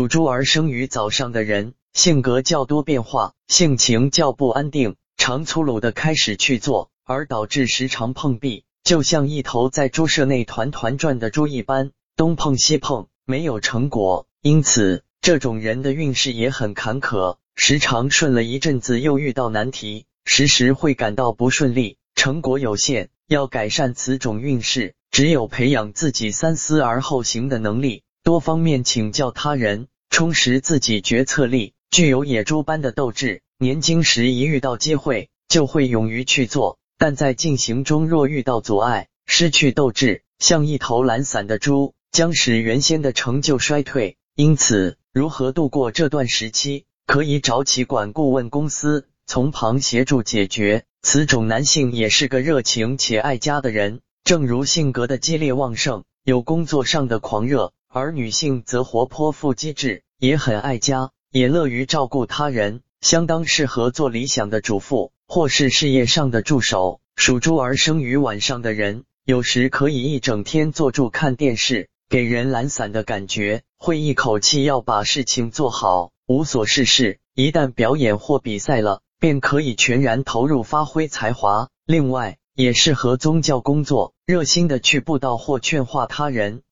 属猪而生于早上的人，性格较多变化，性情较不安定，常粗鲁的开始去做，而导致时常碰壁，就像一头在猪舍内团团转的猪一般，东碰西碰，没有成果。因此，这种人的运势也很坎坷，时常顺了一阵子又遇到难题，时时会感到不顺利，成果有限。要改善此种运势，只有培养自己三思而后行的能力，多方面请教他人，充实自己决策力，具有野猪般的斗志。年轻时一遇到机会，就会勇于去做，但在进行中若遇到阻碍，失去斗志，像一头懒散的猪，将使原先的成就衰退。因此，如何度过这段时期，可以找企管顾问公司从旁协助解决。此种男性也是个热情且爱家的人，正如性格的激烈旺盛，有工作上的狂热；而女性则活泼富机智，也很爱家，也乐于照顾他人，相当适合做理想的主妇或是事业上的助手。属猪而生于晚上的人，有时可以一整天坐住看电视，给人懒散的感觉，会一口气要把事情做好，无所事事。一旦表演或比赛了。便可以全然投入发挥才华。另外，也适合宗教工作，热心的去布道或劝化他人，